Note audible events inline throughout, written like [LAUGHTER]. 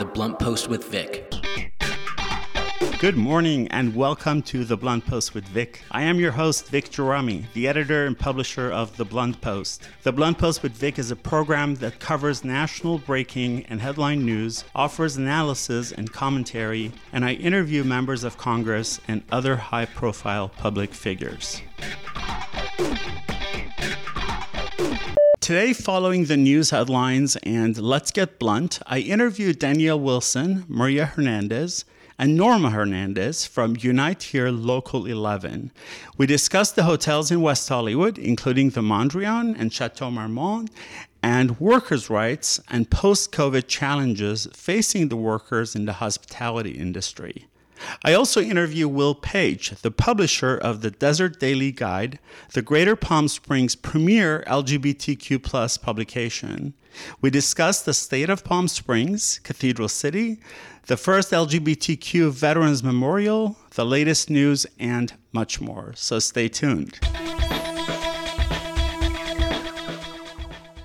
The Blunt Post with Vic. Good morning and welcome to The Blunt Post with Vic. I am your host, Vic Gerami, the editor and publisher of The Blunt Post. The Blunt Post with Vic is a program that covers national breaking and headline news, offers analysis and commentary, and I interview members of Congress and other high profile public figures. Today, following the news headlines and Let's Get Blunt, I interviewed Danielle Wilson, Maria Hernandez, and Norma Hernandez from Unite Here Local 11. We discussed the hotels in West Hollywood, including the Mondrian and Chateau Marmont, and workers' rights and post COVID challenges facing the workers in the hospitality industry. I also interview Will Paige, the publisher of the Desert Daily Guide, the Greater Palm Springs premier LGBTQ publication. We discuss the state of Palm Springs, Cathedral City, the first LGBTQ Veterans Memorial, the latest news, and much more. So stay tuned.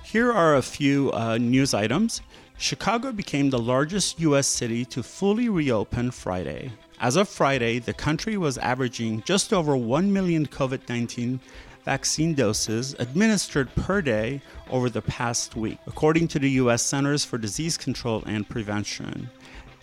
Here are a few uh, news items. Chicago became the largest U.S. city to fully reopen Friday. As of Friday, the country was averaging just over 1 million COVID 19 vaccine doses administered per day over the past week, according to the U.S. Centers for Disease Control and Prevention.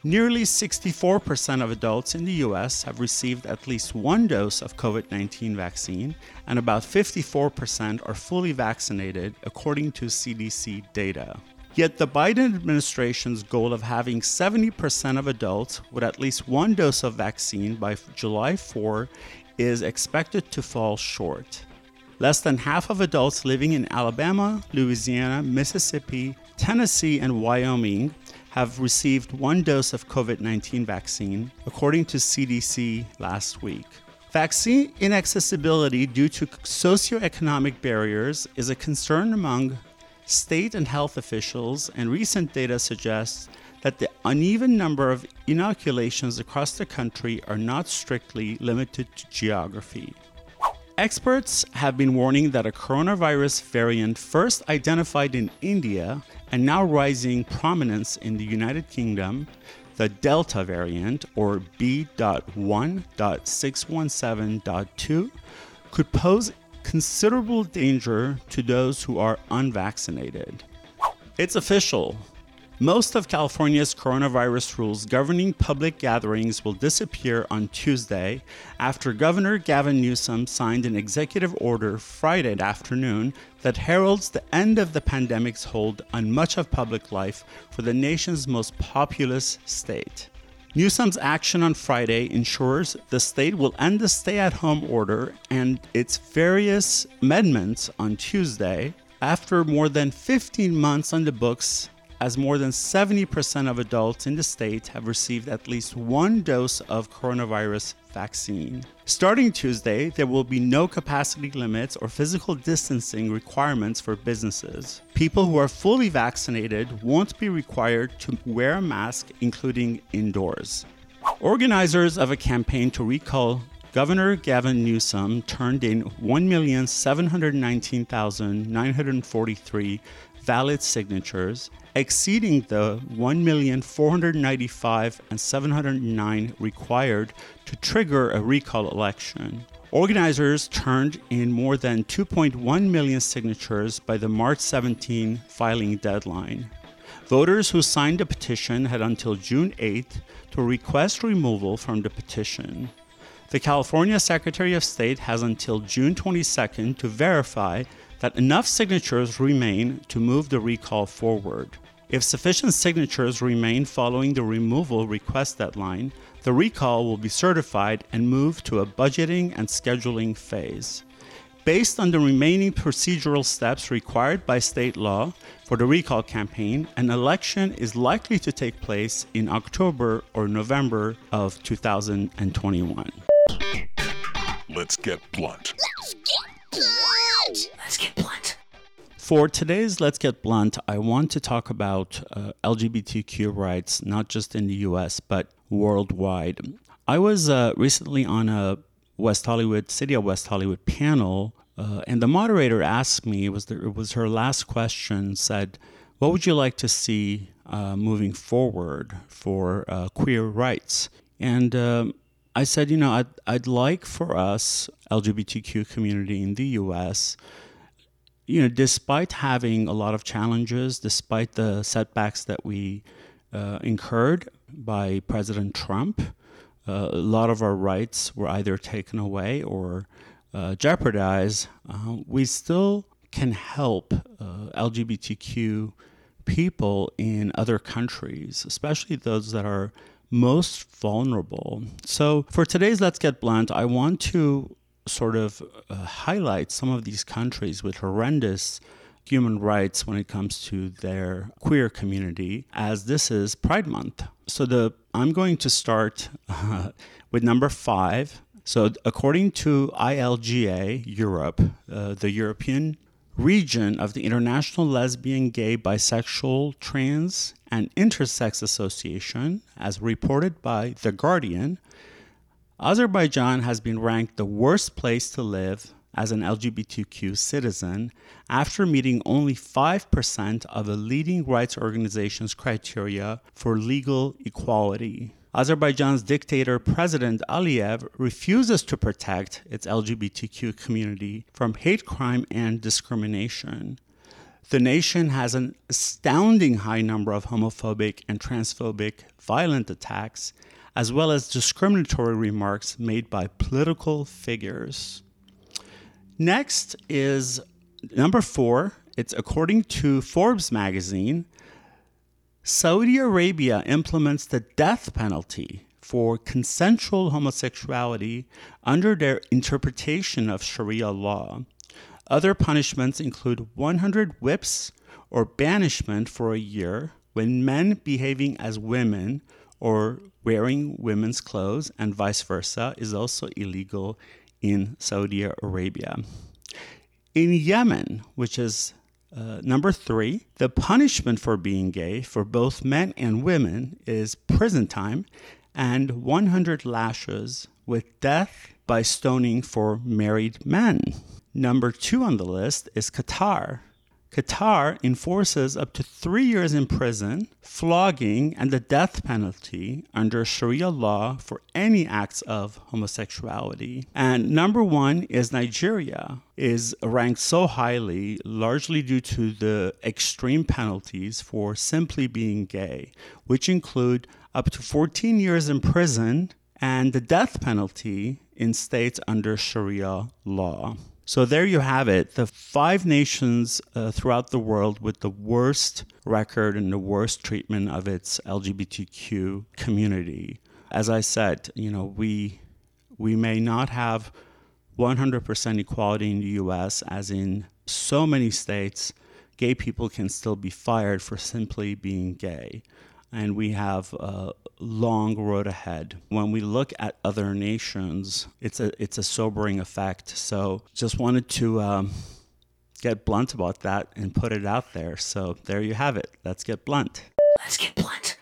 Nearly 64% of adults in the US have received at least one dose of COVID 19 vaccine, and about 54% are fully vaccinated, according to CDC data. Yet the Biden administration's goal of having 70% of adults with at least one dose of vaccine by July 4 is expected to fall short. Less than half of adults living in Alabama, Louisiana, Mississippi, Tennessee, and Wyoming have received one dose of COVID 19 vaccine, according to CDC last week. Vaccine inaccessibility due to socioeconomic barriers is a concern among state and health officials, and recent data suggests that the uneven number of inoculations across the country are not strictly limited to geography. Experts have been warning that a coronavirus variant first identified in India and now rising prominence in the United Kingdom, the Delta variant, or B.1.617.2, could pose considerable danger to those who are unvaccinated. It's official. Most of California's coronavirus rules governing public gatherings will disappear on Tuesday after Governor Gavin Newsom signed an executive order Friday afternoon that heralds the end of the pandemic's hold on much of public life for the nation's most populous state. Newsom's action on Friday ensures the state will end the stay at home order and its various amendments on Tuesday after more than 15 months on the books as more than 70% of adults in the state have received at least one dose of coronavirus vaccine. Starting Tuesday, there will be no capacity limits or physical distancing requirements for businesses. People who are fully vaccinated won't be required to wear a mask, including indoors. Organizers of a campaign to recall Governor Gavin Newsom turned in 1,719,943 valid signatures exceeding the 1,495 and 709 required to trigger a recall election. Organizers turned in more than 2.1 million signatures by the March 17 filing deadline. Voters who signed the petition had until June 8 to request removal from the petition. The California Secretary of State has until June 22 to verify that enough signatures remain to move the recall forward. If sufficient signatures remain following the removal request deadline, the recall will be certified and moved to a budgeting and scheduling phase. Based on the remaining procedural steps required by state law for the recall campaign, an election is likely to take place in October or November of 2021. Let's get blunt. Let's get blunt. Let's get blunt. For today's Let's Get Blunt, I want to talk about uh, LGBTQ rights, not just in the US, but worldwide. I was uh, recently on a West Hollywood, City of West Hollywood panel, uh, and the moderator asked me, it was, the, it was her last question, said, What would you like to see uh, moving forward for uh, queer rights. And um, I said, you know, I'd, I'd like for us, LGBTQ community in the US, you know, despite having a lot of challenges, despite the setbacks that we uh, incurred by President Trump, uh, a lot of our rights were either taken away or uh, jeopardized. Uh, we still can help uh, LGBTQ people in other countries, especially those that are most vulnerable. So, for today's Let's Get Blunt, I want to sort of uh, highlight some of these countries with horrendous human rights when it comes to their queer community as this is Pride month. So the I'm going to start uh, [LAUGHS] with number 5. So according to ILGA Europe, uh, the European region of the International Lesbian, Gay, Bisexual, Trans, and Intersex Association, as reported by The Guardian, Azerbaijan has been ranked the worst place to live as an LGBTQ citizen after meeting only 5% of the leading rights organization's criteria for legal equality. Azerbaijan's dictator President Aliyev refuses to protect its LGBTQ community from hate crime and discrimination. The nation has an astounding high number of homophobic and transphobic violent attacks, as well as discriminatory remarks made by political figures. Next is number four. It's according to Forbes magazine, Saudi Arabia implements the death penalty for consensual homosexuality under their interpretation of Sharia law. Other punishments include 100 whips or banishment for a year when men behaving as women or wearing women's clothes and vice versa is also illegal in Saudi Arabia. In Yemen, which is uh, number three, the punishment for being gay for both men and women is prison time and 100 lashes with death by stoning for married men. Number two on the list is Qatar, Qatar enforces up to three years in prison, flogging, and the death penalty under Sharia law for any acts of homosexuality. And number one is Nigeria, is ranked so highly, largely due to the extreme penalties for simply being gay, which include up to 14 years in prison and the death penalty in states under Sharia law. So there you have it. The five nations uh, throughout the world with the worst record and the worst treatment of its LGBTQ community. As I said, you know, we we may not have 100% equality in the US as in so many states gay people can still be fired for simply being gay and we have a long road ahead. When we look at other nations, it's a it's a sobering effect. So just wanted to um, get blunt about that and put it out there. So there you have it. Let's get blunt. Let's get blunt.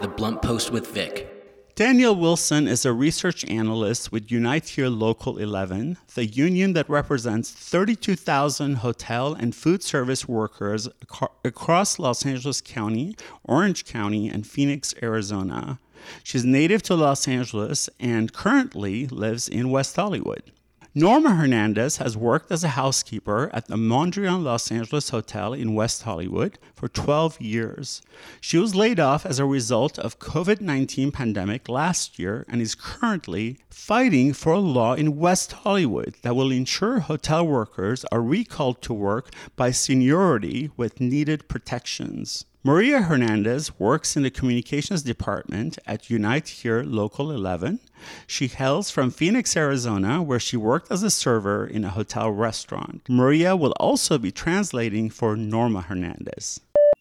The Blunt Post with Vic. Danielle Wilson is a research analyst with Unite Here Local 11, the union that represents 32,000 hotel and food service workers ac- across Los Angeles County, Orange County, and Phoenix, Arizona. She's native to Los Angeles and currently lives in West Hollywood. Norma Hernandez has worked as a housekeeper at the Mondrian Los Angeles Hotel in West Hollywood for 12 years. She was laid off as a result of COVID-19 pandemic last year and is currently fighting for a law in West Hollywood that will ensure hotel workers are recalled to work by seniority with needed protections. Maria Hernandez works in the communications department at Unite Here Local 11. She hails from Phoenix, Arizona, where she worked as a server in a hotel restaurant. Maria will also be translating for Norma Hernandez.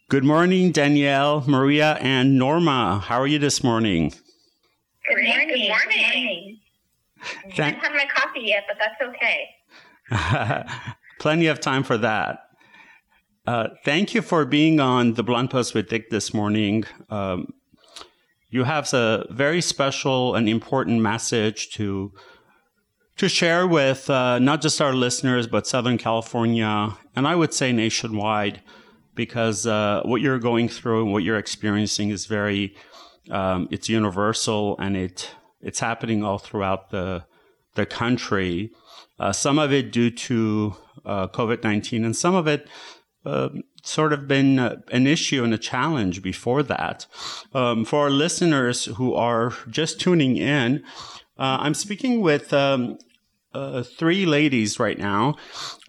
Good morning, Danielle, Maria, and Norma. How are you this morning? Good morning. Good morning. I haven't had my coffee yet, but that's okay. [LAUGHS] Plenty of time for that. Uh, thank you for being on the Blunt Post with Vic this morning. Um, you have a very special and important message to to share with uh, not just our listeners but Southern California and I would say nationwide. because uh, what you're going through and what you're experiencing is very, um, it's universal and it it's happening all throughout the the country. Uh, some of it due to uh, COVID nineteen, and some of it uh, sort of been uh, an issue and a challenge before that. Um, for our listeners who are just tuning in, uh, I'm speaking with um, uh, three ladies right now.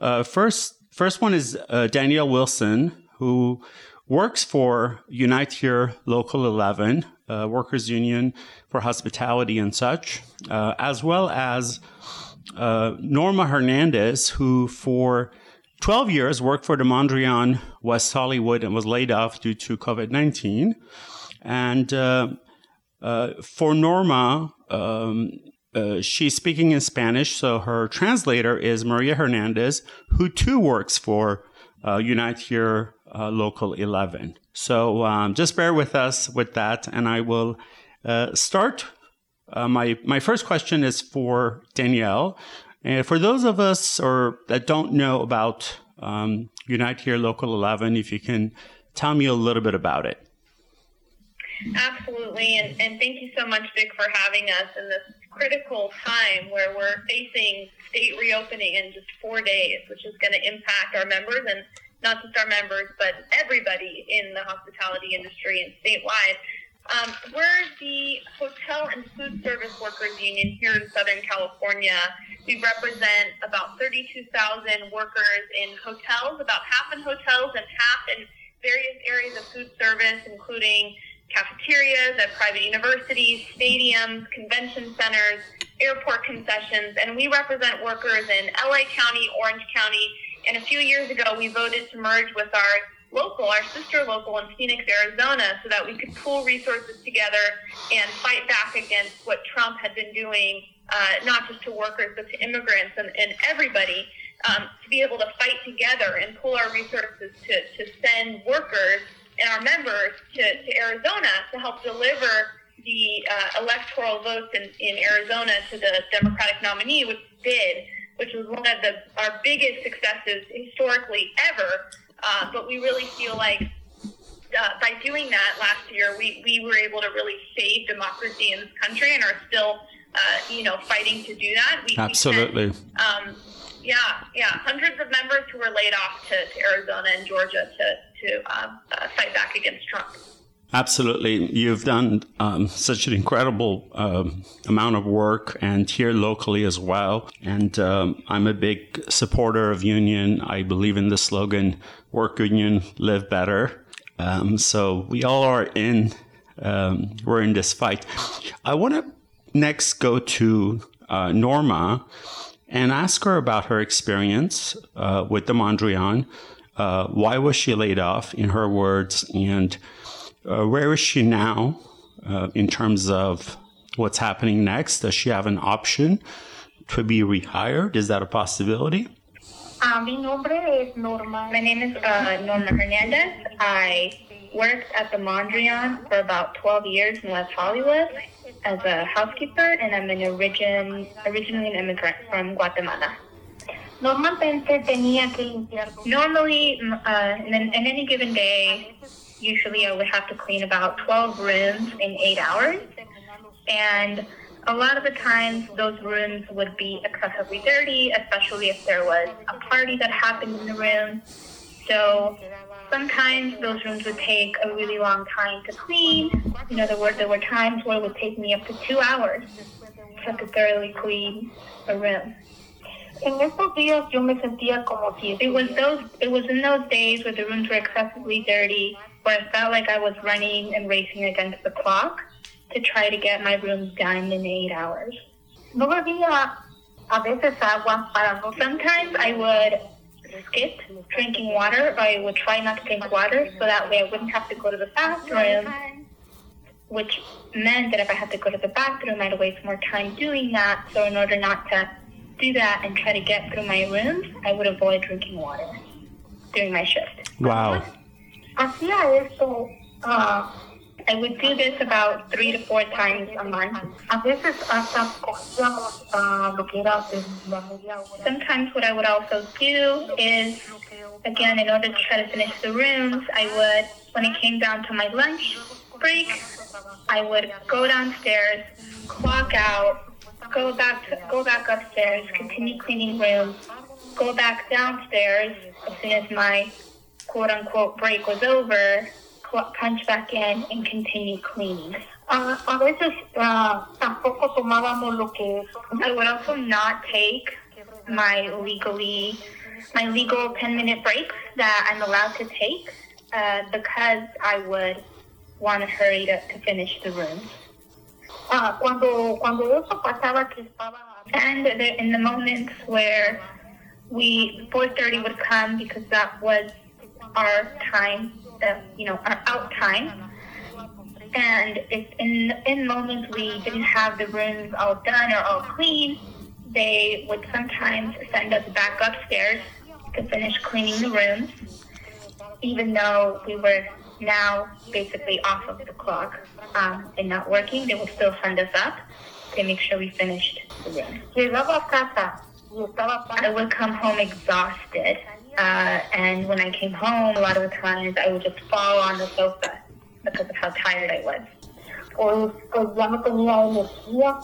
Uh, first, first one is uh, Danielle Wilson, who works for Unite Here Local 11, uh, Workers Union for Hospitality and such, as well as Norma Hernandez, who for 12 years worked for the Mondrian West Hollywood and was laid off due to COVID 19. And uh, uh, for Norma, um, uh, she's speaking in Spanish, so her translator is Maria Hernandez, who too works for uh, Unite Here uh, Local 11. So um, just bear with us with that, and I will uh, start. my my first question is for Danielle. And for those of us or that don't know about um, Unite Here Local 11, if you can tell me a little bit about it. Absolutely, and, and thank you so much, Vic, for having us in this critical time where we're facing state reopening in just four days, which is going to impact our members and not just our members, but everybody in the hospitality industry and statewide. Um, we're the Hotel and Food Service Workers Union here in Southern California. We represent about 32,000 workers in hotels, about half in hotels and half in various areas of food service, including cafeterias at private universities, stadiums, convention centers, airport concessions, and we represent workers in LA County, Orange County, and a few years ago we voted to merge with our local, our sister local in Phoenix, Arizona, so that we could pool resources together and fight back against what Trump had been doing, uh, not just to workers, but to immigrants and, and everybody, um, to be able to fight together and pool our resources to, to send workers and our members to, to Arizona to help deliver the uh, electoral votes in, in Arizona to the Democratic nominee, which did, which was one of the, our biggest successes historically ever uh, but we really feel like uh, by doing that last year, we, we were able to really save democracy in this country and are still, uh, you know, fighting to do that. We, Absolutely. We can, um, yeah, yeah. Hundreds of members who were laid off to, to Arizona and Georgia to, to uh, uh, fight back against Trump. Absolutely. You've done um, such an incredible um, amount of work and here locally as well. And um, I'm a big supporter of union. I believe in the slogan, work union, live better. Um, so we all are in, um, we're in this fight. I want to next go to uh, Norma and ask her about her experience uh, with the Mondrian. Uh, why was she laid off, in her words, and uh, where is she now uh, in terms of what's happening next? Does she have an option to be rehired? Is that a possibility? Uh, mi nombre es Norma. My name is uh, Norma Hernandez. I worked at the Mondrian for about 12 years in West Hollywood as a housekeeper, and I'm an origin, originally an immigrant from Guatemala. Normalmente tenía que limpiar. Normally, uh, in, in any given day, usually I would have to clean about 12 rooms in eight hours. And a lot of the times those rooms would be excessively dirty, especially if there was a party that happened in the room. So sometimes those rooms would take a really long time to clean. Know, there were, there were times where it would take me up to two hours to thoroughly clean a room. En esos días yo me sentía como si it was those it was in those days where the rooms were excessively dirty, where I felt like I was running and racing against the clock to try to get my rooms done in eight hours. No a veces agua para. Sometimes I would skip drinking water, or I would try not to drink water, so that way I wouldn't have to go to the bathroom. Which meant that if I had to go to the bathroom, I'd waste more time doing that. So in order not to do that and try to get through my rooms, I would avoid drinking water during my shift. Wow. Hacía esto uh, I would do this about three to four times a month. A veces hasta cogíamos lo que era de la media hora. Sometimes what I would also do is, again, in order to try to finish the rooms, I would, when it came down to my lunch break, I would go downstairs, clock out, go back to, go back upstairs, continue cleaning rooms, go back downstairs as soon as my quote unquote break was over, punch back in and continue cleaning. Ah, a veces ah, tampoco tomábamos lo que I would also not take my legally my legal 10 minute breaks that I'm allowed to take uh, because I would want to hurry to, to finish the room. Ah, cuando cuando eso pasaba que estaba And in the moments where we 4:30 would come because that was our time, the, you know, our out time. And if in in moments we didn't have the rooms all done or all clean, they would sometimes send us back upstairs to finish cleaning the rooms, even though we were now basically off of the clock um, and not working. They would still send us up to make sure we finished the room. llegaba casa I would come home exhausted. Uh, and when I came home, a lot of the times I would just fall on the sofa because of how tired I was. pues, pues ya no tenía energía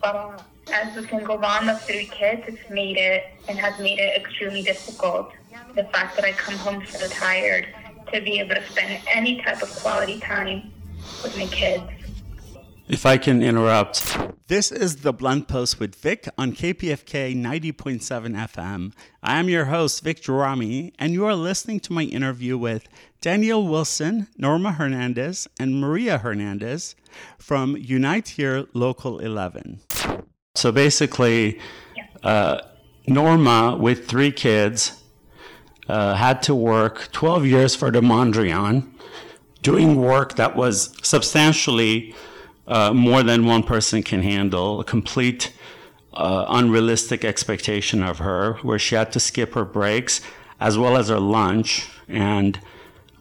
para As a single mom of three kids, it's made it and has made it extremely difficult. The fact that I come home so tired to be able to spend any type of quality time with my kids. If I can interrupt, this is the Blunt Post with Vic on KPFK 90.7 FM. I am your host, Vic Gerami, and you are listening to my interview with Danielle Wilson, Norma Hernandez, and Maria Hernandez from Unite Here Local 11. So basically, uh, Norma, with three kids, uh, had to work 12 years for the Mondrian, doing work that was substantially uh, more than one person can handle, a complete uh, unrealistic expectation of her, where she had to skip her breaks as well as her lunch and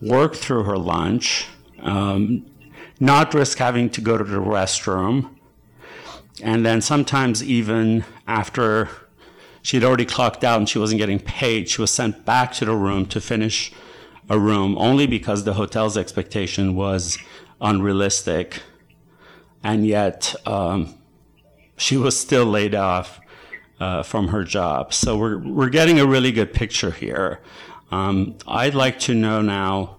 work through her lunch, um, not risk having to go to the restroom. And then sometimes, even after she'd already clocked out and she wasn't getting paid, she was sent back to the room to finish a room only because the hotel's expectation was unrealistic. And yet, um, she was still laid off uh, from her job. So we're, we're getting a really good picture here. Um, I'd like to know now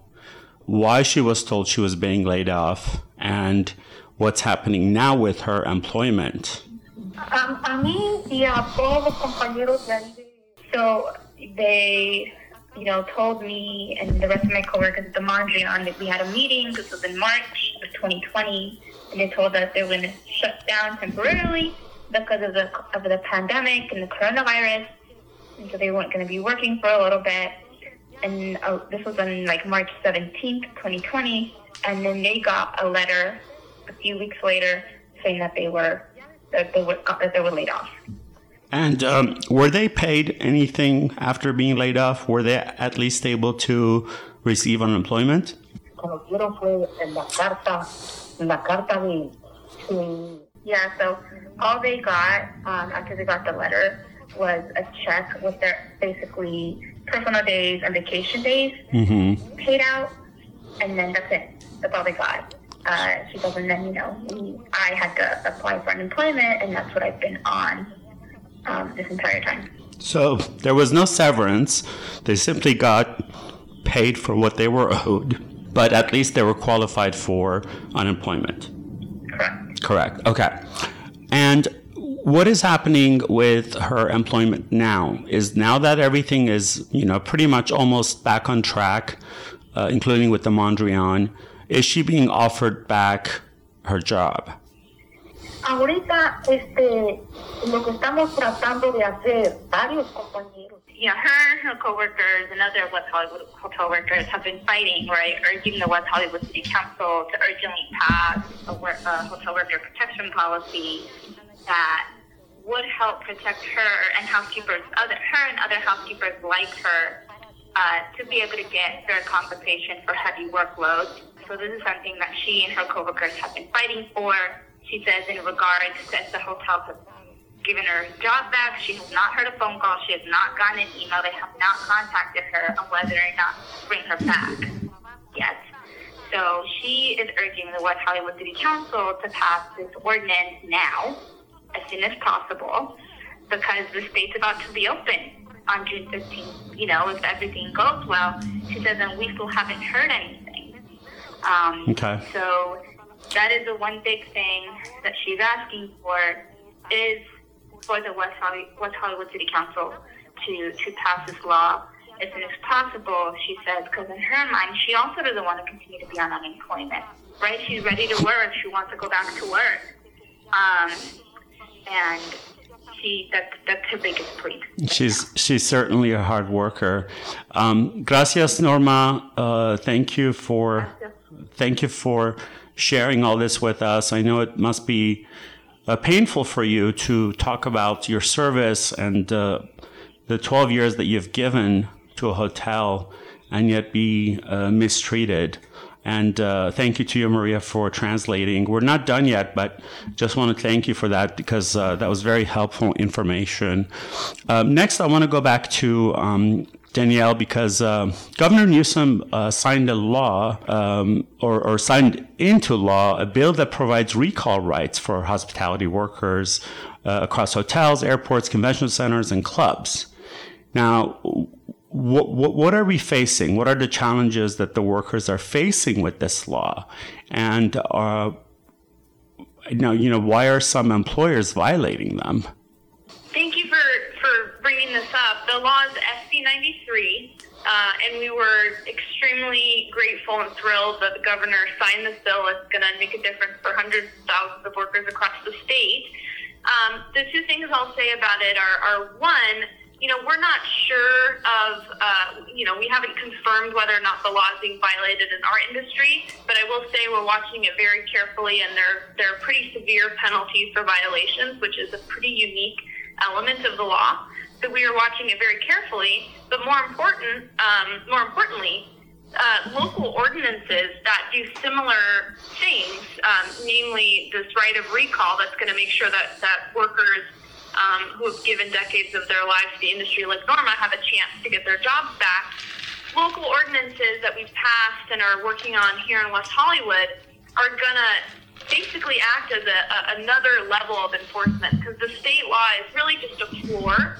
why she was told she was being laid off and what's happening now with her employment. A, mí y a todos los compañeros So they, you know, told me and the rest of my coworkers at the Mondrian that we had a meeting. This was in March of 2020, and they told us they were going to shut down temporarily because of the of the pandemic and the coronavirus, and so they weren't going to be working for a little bit. And uh, this was on like March 17th, 2020, and then they got a letter a few weeks later saying that they were that they were that they were laid off. And um, were they paid anything after being laid off? Were they at least able to receive unemployment? que nos fue en la carta, la carta de, de Yeah, so all they got um, after they got the letter was a check with their basically personal days and vacation days Mm-hmm. paid out, and then that's it. That's all they got. Uh, she goes, and then you know, I had to apply for unemployment, and that's what I've been on um, this entire time. So there was no severance. They simply got paid for what they were owed, but at least they were qualified for unemployment. Correct. Correct. Okay. And what is happening with her employment now? Is now that everything is, you know, pretty much almost back on track, uh, including with the Mondrian, is she being offered back her job? ahorita este lo que estamos tratando de hacer varios compañeros Yeah, her, her coworkers, and other West Hollywood hotel workers have been fighting, right, urging the West Hollywood City Council to urgently pass a, wor- a hotel worker protection policy that would help protect her and housekeepers, other her and other housekeepers like her, uh, to be able to get fair compensation for heavy workloads. So this is something that she and her coworkers have been fighting for. She says in regards that the hotel has given her job back. She has not heard a phone call. She has not gotten an email. They have not contacted her on whether or not to bring her back yet. So she is urging the West Hollywood City Council to pass this ordinance now, as soon as possible, because the state's about to reopen on June 15th. You know, if everything goes well, she says, and we still haven't heard anything. Um, Okay. So that is the one big thing that she's asking for is for the West Hollywood, West Hollywood City Council to, to pass this law as soon as possible, she says, because in her mind, she also doesn't want to continue to be on unemployment, right? She's ready to work. She wants to go back to work. Um, and she, that's, that's her biggest plea. She's she's certainly a hard worker. Um, gracias, Norma. Uh, thank you for thank you for sharing all this with us. I know it must be uh, painful for you to talk about your service and uh, the 12 years that you've given to a hotel and yet be uh, mistreated. And uh, thank you to you, Maria, for translating. We're not done yet, but just want to thank you for that because uh, that was very helpful information. Um, next, I want to go back to um, Danielle because uh, Governor Newsom uh, signed a law um, or, or signed into law a bill that provides recall rights for hospitality workers uh, across hotels, airports, convention centers, and clubs. Now, what, what, what are we facing? What are the challenges that the workers are facing with this law? And uh, now, you know, why are some employers violating them? Thank you for, for bringing this up. The law is SB 93, uh, and we were extremely grateful and thrilled that the governor signed this bill. It's going to make a difference for hundreds of thousands of workers across the state. Um, the two things I'll say about it are, are one, you know, we're not sure of, uh, you know, we haven't confirmed whether or not the law is being violated in our industry, but I will say we're watching it very carefully, and there, there are pretty severe penalties for violations, which is a pretty unique element of the law. So we are watching it very carefully, but more important, um, more importantly, uh, local ordinances that do similar things, um, namely this right of recall that's going to make sure that, that workers um, who have given decades of their lives to the industry like Norma have a chance to get their jobs back. Local ordinances that we've passed and are working on here in West Hollywood are going to basically act as a, a, another level of enforcement because the state law is really just a floor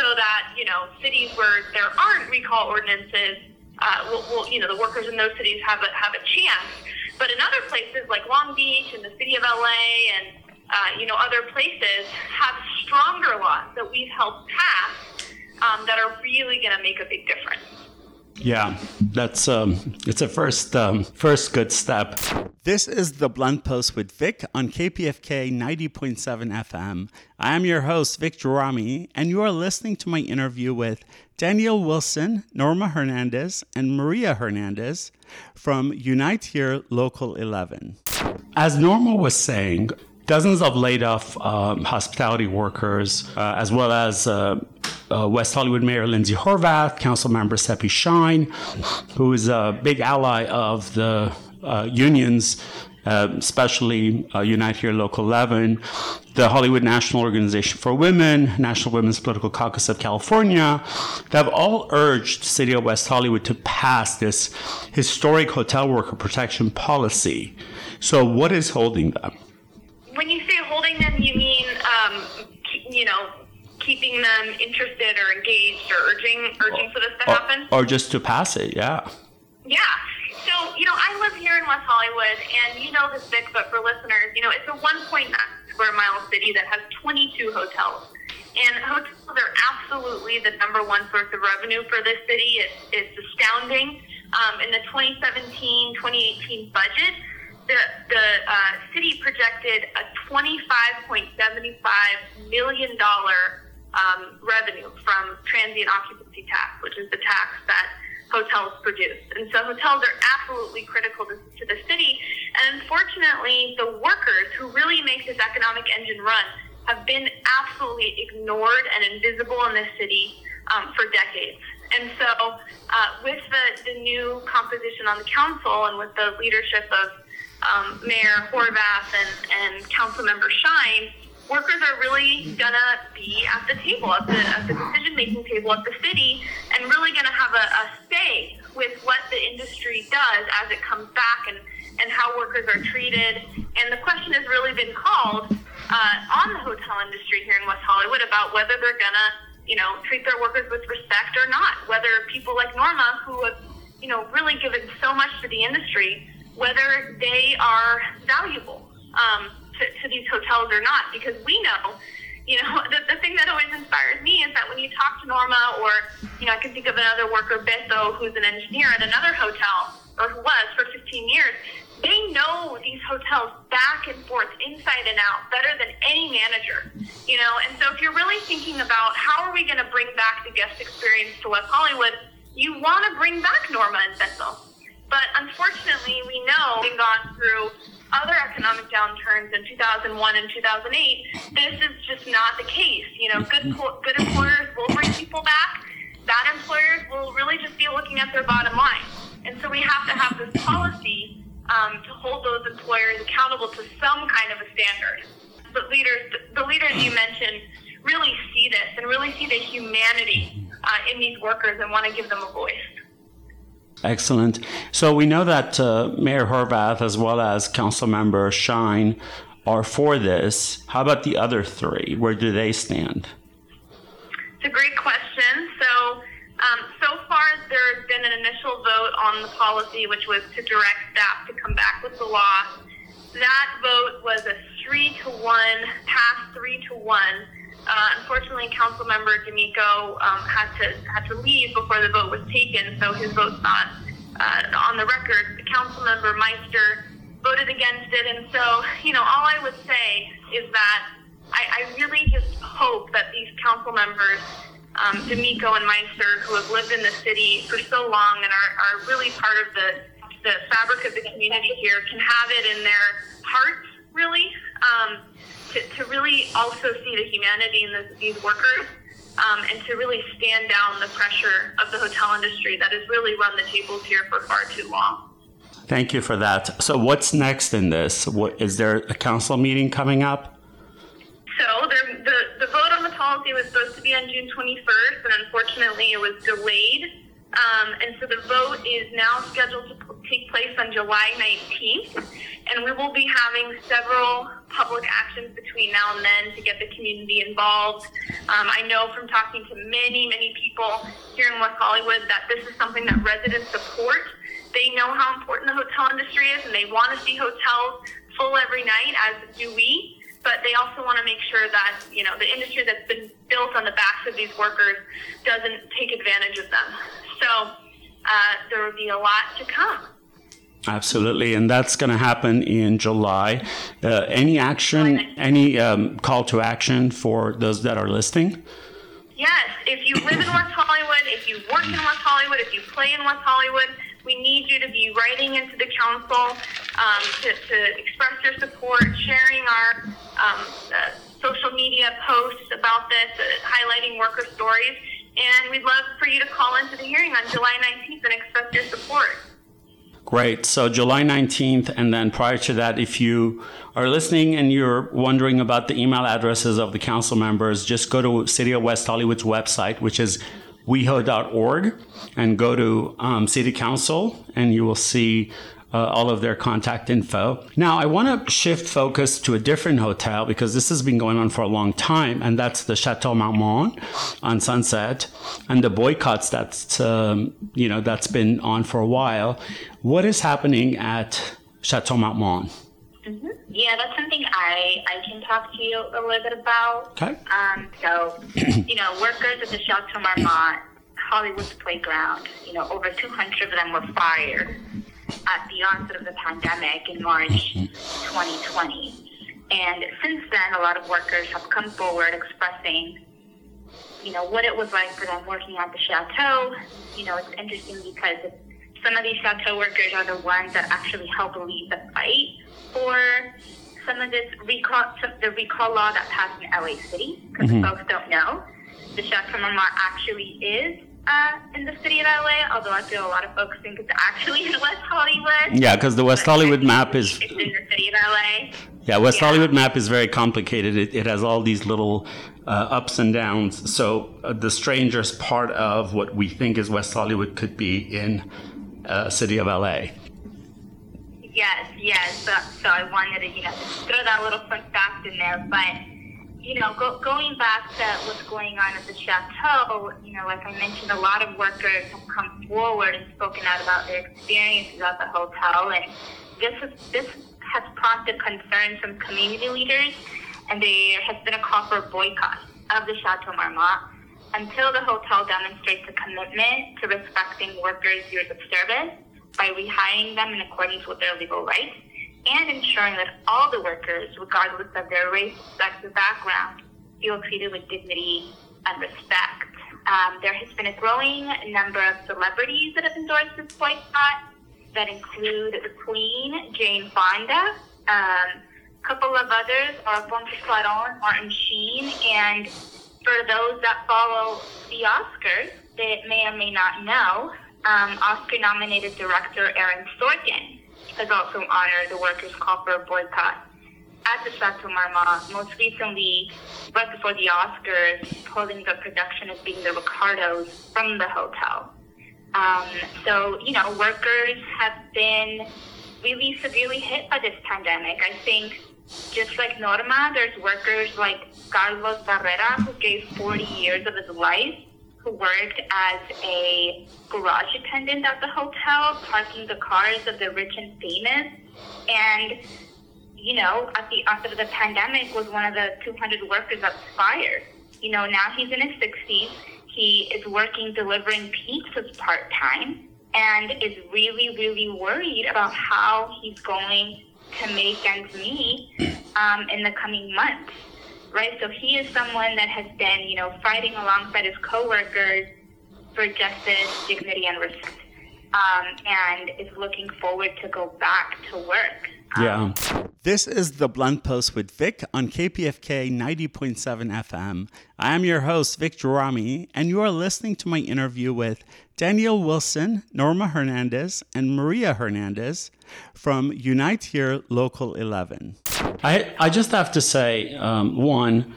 so that, you know, cities where there aren't recall ordinances, uh, will, will, you know, the workers in those cities have a, have a chance. But in other places like Long Beach and the city of LA and uh, you know, other places have stronger laws that we've helped pass um, that are really going to make a big difference. Yeah, that's um, it's a first um, first good step. This is the Blunt Post with Vic on KPFK 90.7 FM. I am your host, Vic Gerami, and you are listening to my interview with Danielle Wilson, Norma Hernandez, and Maria Hernandez from Unite Here Local 11. As Norma was saying, dozens of laid off um, hospitality workers, uh, as well as uh, uh, West Hollywood Mayor Lindsey Horvath, Council Member Sepi Shyne, who is a big ally of the uh, unions, uh, especially uh, Unite Here Local 11, the Hollywood National Organization for Women, National Women's Political Caucus of California, have all urged City of West Hollywood to pass this historic hotel worker protection policy. So, what is holding them? When you say holding them, you mean, um, you know, keeping them interested or engaged or urging urging for this to happen? Or, just to pass it, yeah. Yeah. So, you know, I live here in West Hollywood, and you know this, Vic, but for listeners, you know, it's a 1.9 square mile city that has 22 hotels. And hotels are absolutely the number one source of revenue for this city. It's, it's astounding. Um, in the 2017-2018 budget, the, the uh, city projected a $25.75 million um, revenue from transient occupancy tax, which is the tax that hotels produce. And so hotels are absolutely critical to, to the city. And unfortunately, the workers who really make this economic engine run have been absolutely ignored and invisible in this city um, for decades. And so, uh, with the, the new composition on the council and with the leadership of um, Mayor Horvath and, and Councilmember Shyne, workers are really gonna be at the table, at the, at the decision making table at the city, and really gonna have a, a say with what the industry does as it comes back and, and how workers are treated. And the question has really been called uh, on the hotel industry here in West Hollywood about whether they're gonna, you know, treat their workers with respect or not. Whether people like Norma, who have, you know, really given so much to the industry, whether they are valuable um, to, to these hotels or not. Because we know, you know, [LAUGHS] the, the thing that always inspires me is that when you talk to Norma, or you know, I can think of another worker, Beto, who's an engineer at another hotel, or who was for 15 years. They know these hotels back and forth, inside and out, better than any manager, you know. And so, if you're really thinking about how are we going to bring back the guest experience to West Hollywood, you want to bring back Norma and Beto. But unfortunately, we know, having gone through other economic downturns in 2001 and 2008, this is just not the case. You know, good good employers will bring people back. Bad employers will really just be looking at their bottom line. And so we have to have this policy um, to hold those employers accountable to some kind of a standard. But leaders, the leaders you mentioned, really see this and really see the humanity uh, in these workers and want to give them a voice. Excellent. So we know that uh, Mayor Horvath as well as Council Member Shyne are for this. How about the other three? Where do they stand? It's a great question. So, um, so far there's been an initial vote on the policy, which was to direct staff to come back with the law. That vote was a three to one, pass three to one. Uh, unfortunately, Council Member D'Amico um, had to had to leave before the vote was taken, so his vote's not uh, on the record. Council Member Meister voted against it, and so you know, all I would say is that I, I really just hope that these council members, um, D'Amico and Meister, who have lived in the city for so long and are, are really part of the the fabric of the community here, can have it in their hearts, really. Um, to, to really also see the humanity in this, these workers um, and to really stand down the pressure of the hotel industry that has really run the tables here for far too long. Thank you for that. So, what's next in this? What, is there a council meeting coming up? So, the, the vote on the policy was supposed to be on June 21st, and unfortunately, it was delayed. Um, and so the vote is now scheduled to take place on July 19th, and we will be having several public actions between now and then to get the community involved. Um, I know from talking to many, many people here in West Hollywood that this is something that residents support. They know how important the hotel industry is, and they want to see hotels full every night, as do we but they also want to make sure that you know the industry that's been built on the backs of these workers doesn't take advantage of them. So uh, there will be a lot to come. Absolutely, and that's going to happen in July. Uh, any action, any um, call to action for those that are listening? Yes, if you live in West Hollywood, if you work in West Hollywood, if you play in West Hollywood, we need you to be writing into the council um, to, to, express your support, sharing our um, uh, social media posts about this, highlighting worker stories. And we'd love for you to call into the hearing on July 19th and express your support. Great. So July 19th, and then prior to that, if you are listening and you're wondering about the email addresses of the council members, just go to City of West Hollywood's website, which is weho.org, and go to um, City Council, and you will see uh, all of their contact info. Now, I want to shift focus to a different hotel because this has been going on for a long time, and that's the Chateau Marmont on Sunset, and the boycotts that's um, you know that's been on for a while. What is happening at Chateau Marmont? Mm-hmm. Yeah, that's something I, I can talk to you a little bit about. Okay. Um, so, [CLEARS THROAT] you know, workers at the Chateau Marmont, Hollywood's playground, you know, over 200 of them were fired at the onset of the pandemic in March 2020. And since then, a lot of workers have come forward expressing, you know, what it was like for them working at the chateau. You know, it's interesting because some of these chateau workers are the ones that actually help lead the fight for some of this recall, the recall law that passed in LA City. Because mm-hmm. folks don't know, the Chateau Marmont actually is uh, in the city of LA, although I feel a lot of folks think it's actually in West Hollywood. Yeah, because the West Hollywood map is It's in the city of LA. Yeah, West Yeah. Hollywood map is very complicated. It, it has all these little uh, ups and downs. So uh, the strangest part of what we think is West Hollywood could be in uh, city of LA. Yes, yes. So, so I wanted to, you know, throw that little fun fact in there. But, you know, go, going back to what's going on at the chateau, you know, like I mentioned, a lot of workers have come forward and spoken out about their experiences at the hotel, and this is this has prompted concerns from community leaders, and there has been a call for a boycott of the Chateau Marmont until the hotel demonstrates a commitment to respecting workers' years of service by rehiring them in accordance with their legal rights and ensuring that all the workers, regardless of their race, sex, or background, feel treated with dignity and respect. Um, there has been a growing number of celebrities that have endorsed this boycott that include the Queen, Jane Fonda, um, a couple of others, Alfonso Cuarón, Martin Sheen, and for those that follow the Oscars, that may or may not know, um, Oscar-nominated director Aaron Sorkin has also honored the workers' call for a boycott at the Marmont. Most recently, right before the Oscars, holding the production of being the Ricardos from the hotel. Um, so, you know, workers have been really severely hit by this pandemic. I think just like Norma, there's workers like Carlos Barrera, who gave 40 years of his life, who worked as a garage attendant at the hotel, parking the cars of the rich and famous. And, you know, at the onset of the pandemic was one of the 200 workers that was fired. You know, now he's in his 60s. He is working delivering pizzas part time and is really, really worried about how he's going to make ends meet um, in the coming months, right? So he is someone that has been, you know, fighting alongside his coworkers for justice, dignity, and respect, um, and is looking forward to go back to work. Um, Yeah. This is the Blunt Post with Vic on KPFK 90.7 FM. I am your host, Vic Gerami, and you are listening to my interview with Danielle Wilson, Norma Hernandez, and Maria Hernandez from Unite Here Local 11. I, I just have to say, um, one,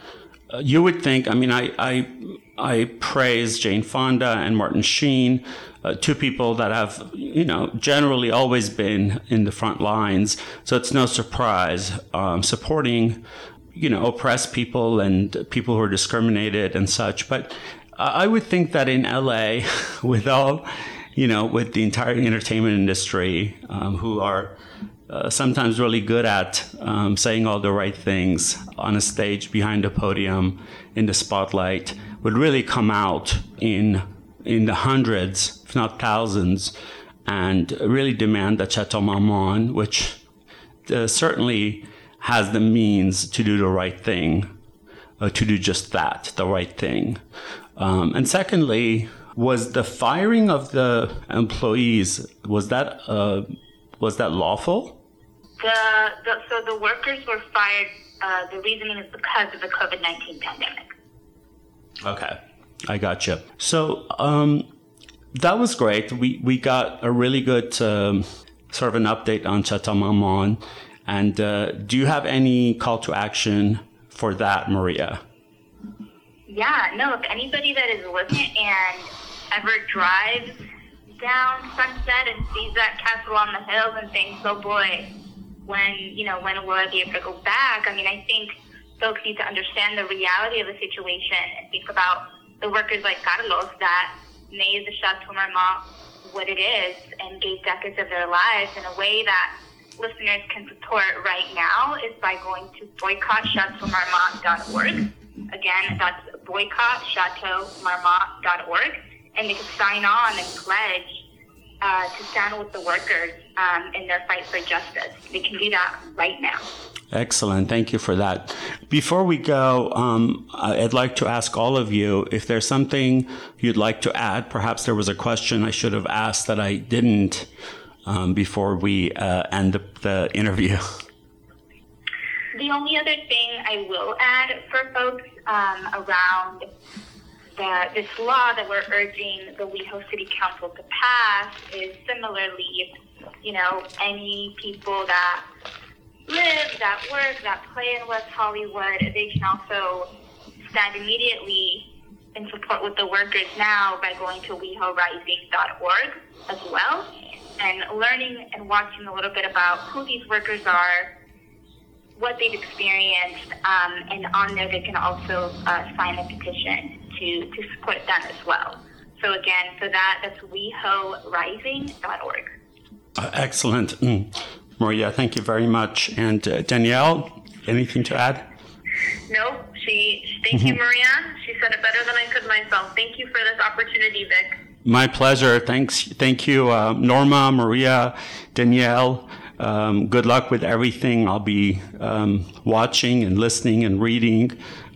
uh, you would think, I mean, I, I, I praise Jane Fonda and Martin Sheen, uh, two people that have, you know, generally always been in the front lines. So it's no surprise um, supporting, you know, oppressed people and people who are discriminated and such. But I would think that in LA, [LAUGHS] with all, you know, with the entire entertainment industry, um, who are uh, sometimes really good at um, saying all the right things on a stage, behind a podium, in the spotlight, would really come out in in the hundreds, if not thousands, and really demand that Chateau Marmont, which uh, certainly has the means to do the right thing, uh, to do just that, the right thing. Um, and secondly, was the firing of the employees was that uh, was that lawful? The, the so the workers were fired. Uh, the reasoning is because of the COVID nineteen pandemic. Okay, I got you. So um, that was great. We we got a really good um, sort of an update on Chateau Marmont. And uh, do you have any call to action for that, Maria? Yeah, no. If anybody that is listening and ever drives down Sunset and sees that castle on the hill and thinks, "Oh boy, when you know when will I be able to go back?" I mean, I think folks need to understand the reality of the situation and think about the workers like Carlos that made the Chateau what it is and gave decades of their lives in a way that listeners can support right now is by going to boycottchateaumarmont.org. Again, that's boycottchateaumarmont.org, and they can sign on and pledge uh, to stand with the workers um, in their fight for justice. They can do that right now. Excellent. Thank you for that. Before we go, um, I'd like to ask all of you if there's something you'd like to add. Perhaps there was a question I should have asked that I didn't um, before we uh, end the, the interview. [LAUGHS] The only other thing I will add for folks um, around that this law that we're urging the WeHo City Council to pass is similarly, you know, any people that live, that work, that play in West Hollywood, they can also stand immediately in support with the workers now by going to wehorising.org as well and learning and watching a little bit about who these workers are, what they've experienced, um, and on there they can also uh, sign a petition to, to support them as well. So again, for that, that's wehorising.org. Uh, excellent. Mm. Maria, thank you very much. And uh, Danielle, anything to add? No, she. Thank you, Maria. She said it better than I could myself. Thank you for this opportunity, Vic. My pleasure. Thanks. Thank you, uh, Norma, Maria, Danielle. Um, good luck with everything. I'll be um, watching and listening and reading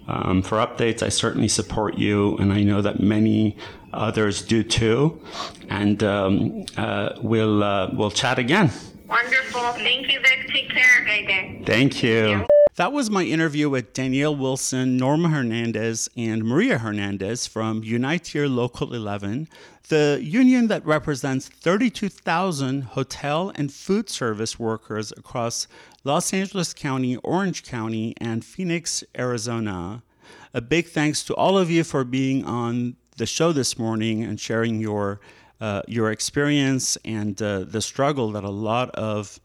um, for updates. I certainly support you, and I know that many others do too. And um, uh, we'll uh, we'll chat again. Wonderful. Thank you, Vic. Take care. Thank you. Thank you. That was my interview with Danielle Wilson, Norma Hernandez, and Maria Hernandez from Unite Here Local 11, the union that represents 32,000 hotel and food service workers across Los Angeles County, Orange County, and Phoenix, Arizona. A big thanks to all of you for being on the show this morning and sharing your uh, your experience and uh, the struggle that a lot of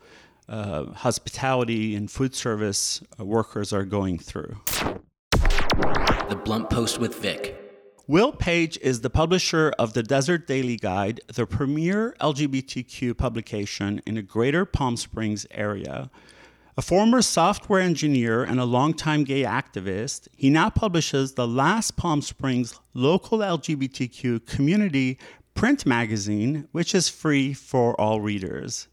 uh, hospitality and food service uh, workers are going through. The Blunt Post with Vic. Will Paige is the publisher of the Desert Daily Guide, the premier LGBTQ publication in the greater Palm Springs area. A former software engineer and a longtime gay activist, he now publishes the last Palm Springs local LGBTQ community print magazine, which is free for all readers.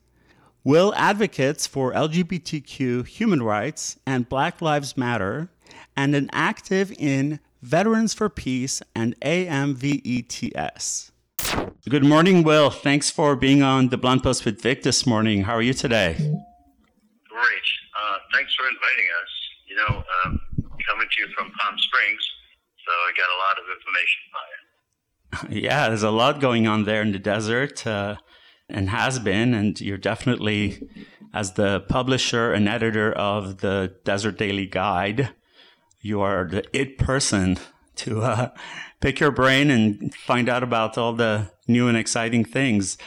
Will advocates for LGBTQ human rights and Black Lives Matter, and an active in Veterans for Peace and AMVETS. Good morning, Will. Thanks for being on the Blunt Post with Vic this morning. How are you today? Great. Uh, thanks for inviting us. You know, um, coming to you from Palm Springs, so I got a lot of information for you. [LAUGHS] Yeah, there's a lot going on there in the desert. Uh, and has been, and you're definitely, as the publisher and editor of the Desert Daily Guide, you are the it person to uh, [LAUGHS] pick your brain and find out about all the new and exciting things.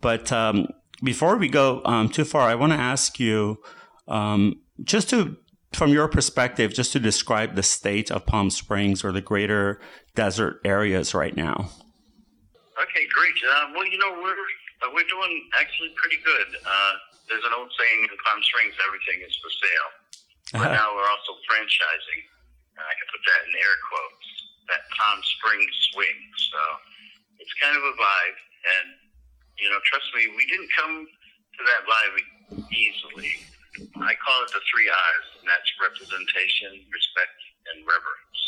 But um, before we go um, too far, I want to ask you um, just to, from your perspective, just to describe the state of Palm Springs or the greater desert areas right now. Okay, great. Uh, well, you know, we're but we're doing actually pretty good. Uh, there's an old saying in Palm Springs, everything is for sale. [LAUGHS] But now we're also franchising. And I can put that in air quotes. That Palm Springs swing. So it's kind of a vibe. And, you know, trust me, we didn't come to that vibe easily. I call it the three R's, and that's representation, respect, and reverence.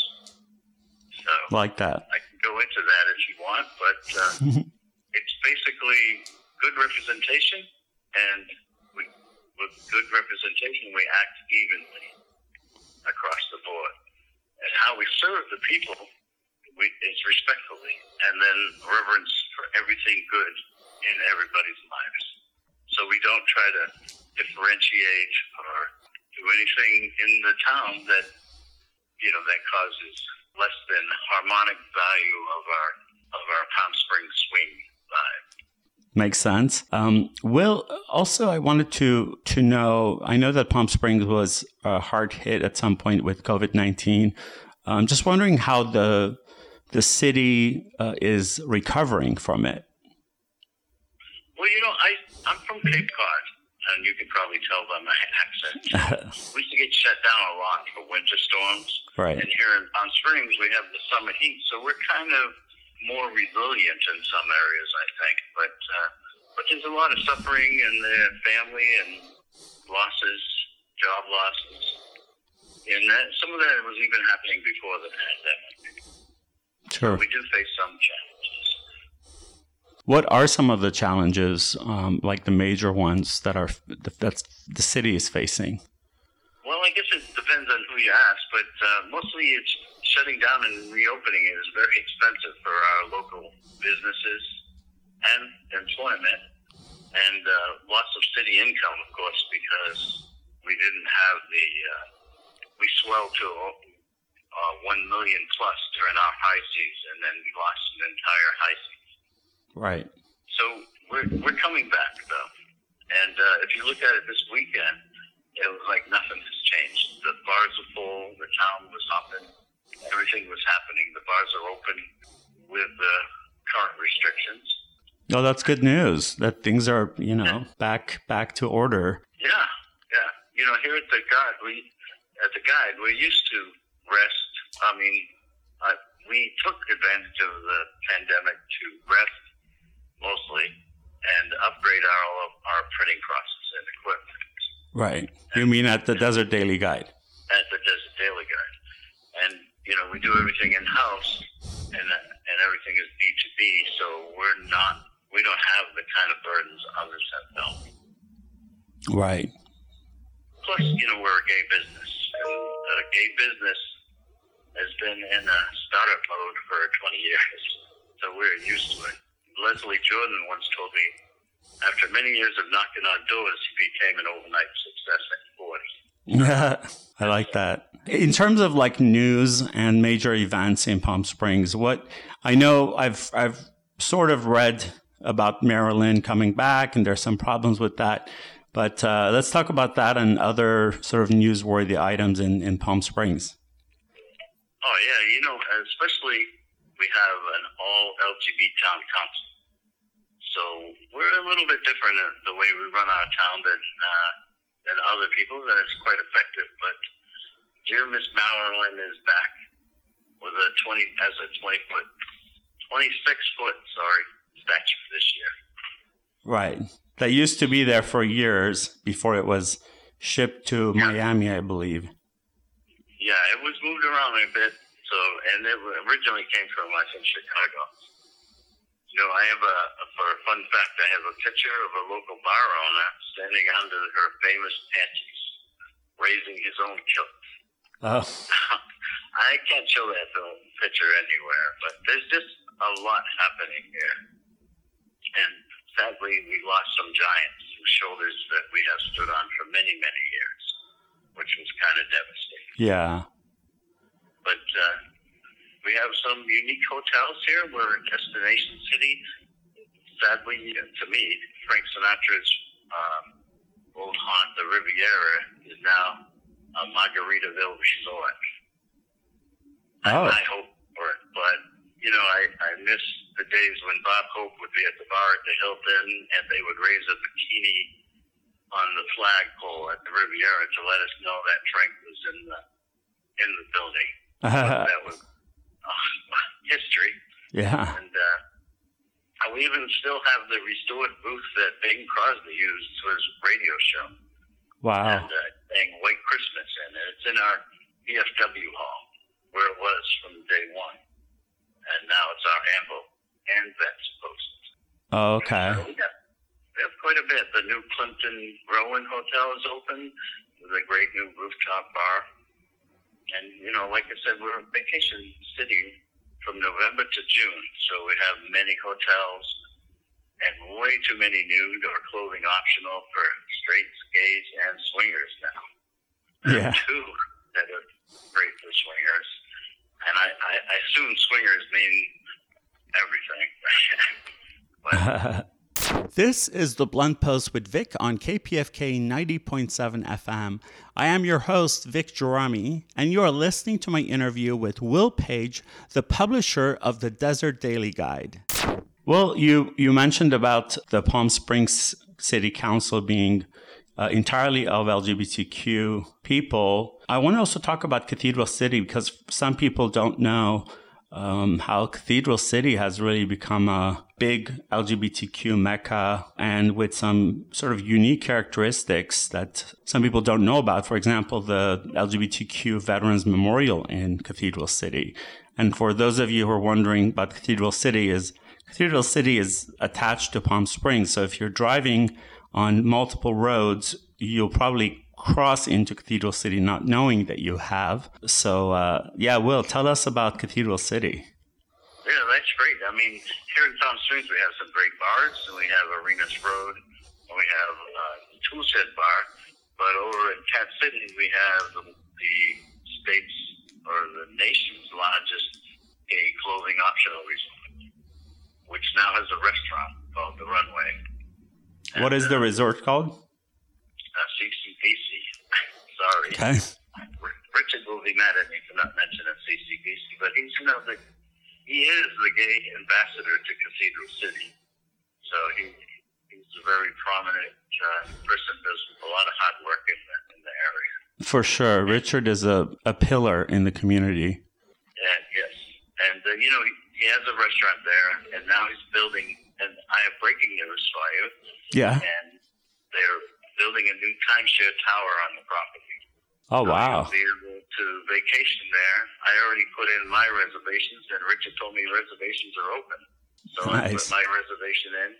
So, like that. I can go into that if you want, but uh, [LAUGHS] it's basically good representation, and we, with good representation, we act evenly across the board. And how we serve the people we, is respectfully, and then reverence for everything good in everybody's lives. So we don't try to differentiate or do anything in the town that you know that causes less than harmonic value of our of our Palm Springs swing vibe. Makes sense. Um, Will, also, I wanted to to know. I know that Palm Springs was uh, hard hit at some point with COVID nineteen. I'm just wondering how the the city uh, is recovering from it. Well, you know, I I'm from Cape Cod, and you can probably tell by my accent. [LAUGHS] we used to get shut down a lot for winter storms, right? And here in Palm Springs, we have the summer heat, so we're kind of more resilient in some areas, I think. But uh, but there's a lot of suffering in the family and losses, job losses, and that, some of that was even happening before the pandemic. Sure. So we do face some challenges. What are some of the challenges, um, like the major ones that are that the city is facing? Well, I guess it depends on who you ask, but uh, mostly it's shutting down and reopening is very expensive for our local businesses and employment, and uh, loss of city income, of course, because we didn't have the uh, we swelled to uh, one million plus during our high season, and then we lost an entire high season. Right. So we're we're coming back though, and uh, if you look at it this weekend, it was like nothing has changed. The bars are full, the town was hopping, everything was happening. The bars are open with the current restrictions. No, that's good news. That things are, you know, back back to order. Yeah, yeah. You know, here at the guide, we at the guide, we're used to rest. I mean, uh, we took advantage of the pandemic to rest mostly and upgrade our all of our printing process and equipment. Right. You mean at the Desert Daily Guide? At the Desert Daily Guide, and you know, we do everything in house, and and everything is B two B. So we're not, we don't have the kind of burdens others have felt. Right. Plus, you know, we're a gay business, and a gay business has been in a startup mode for 20 years, so we're used to it. Leslie Jordan once told me, after many years of knocking on doors, he became an overnight success at 40. [LAUGHS] I like that. In terms of like news and major events in Palm Springs, what I know I've I've sort of read about Marilyn coming back, and there's some problems with that. But uh, let's talk about that and other sort of newsworthy items in, in Palm Springs. Oh yeah, you know, especially we have an all LGBT town council, so we're a little bit different in the way we run our town than uh, than other people, and it's quite effective. But dear Miss Marilyn is back with a twenty as a twenty foot, twenty six foot, sorry, statue this year. Right. That used to be there for years before it was shipped to Miami, I believe. Yeah, it was moved around a bit. So, and it originally came from I in Chicago. You know, I have a for a fun fact. I have a picture of a local bar owner standing under her famous panties, raising his own kilt. Oh. [LAUGHS] I can't show that picture anywhere, but there's just a lot happening here. And sadly, we lost some giants whose shoulders that we have stood on for many, many years, which was kind of devastating. Yeah. But uh, we have some unique hotels here. We're a destination city. Sadly, to me, Frank Sinatra's um, old haunt, the Riviera, is now a Margaritaville resort. Oh. I hope for it, but you know, I, I miss the days when Bob Hope would be at the bar at the Hilton and they would raise a bikini on the flagpole at the Riviera to let us know that Frank was in the in the building. [LAUGHS] that was [LAUGHS] uh, history. Yeah. And uh, we even still have the restored booth that Bing Crosby used for his radio show. Wow. And uh, saying White Christmas, and it's in our VFW hall where it was from day one, and now it's our ample and vets post. Oh, okay. So we we have quite a bit. The new Kimpton Rowan Hotel is open with a great new rooftop bar. And, you know, like I said, we're a vacation city from November to June. So we have many hotels and way too many nude or clothing optional for straights, gays, and swingers now. Yeah. Two that are great for swingers. And I, I, I assume swingers mean everything. [LAUGHS] [LAUGHS] This is the Blunt Post with Vic on KPFK 90.7 FM. I am your host, Vic Gerami, and you are listening to my interview with Will Paige, the publisher of the Desert Daily Guide. Well, you, you mentioned about the Palm Springs City Council being uh, entirely of LGBTQ people. I want to also talk about Cathedral City because some people don't know um, how Cathedral City has really become a big LGBTQ mecca and with some sort of unique characteristics that some people don't know about. For example, the LGBTQ Veterans Memorial in Cathedral City. And for those of you who are wondering about Cathedral City is Cathedral City is attached to Palm Springs. So if you're driving on multiple roads, you'll probably cross into Cathedral City not knowing that you have. So, uh, yeah, Will, tell us about Cathedral City. Yeah, that's great. I mean, here in Palm Springs, we have some great bars, and we have Arenas Road, and we have uh, Toolshed Bar. But over in Cat City, we have the, the state's or the nation's largest gay clothing optional resort, which now has a restaurant called The Runway. What is the resort called? Uh, CCBC. [LAUGHS] Sorry. Okay. Richard will be mad at me for not mentioning CCBC, but he's you know the he is the gay ambassador to Cathedral City. So he he's a very prominent uh, person. Does a lot of hard work in the, in the area. For sure. Richard is a, a pillar in the community. And yes, and uh, you know he, he has a restaurant there, and now he's building. And I have breaking news for you. Yeah. And they're building a new timeshare tower on the property. Oh, wow. You'll be able to vacation there. I already put in my reservations, and Richard told me reservations are open. So I Nice. put my reservation in.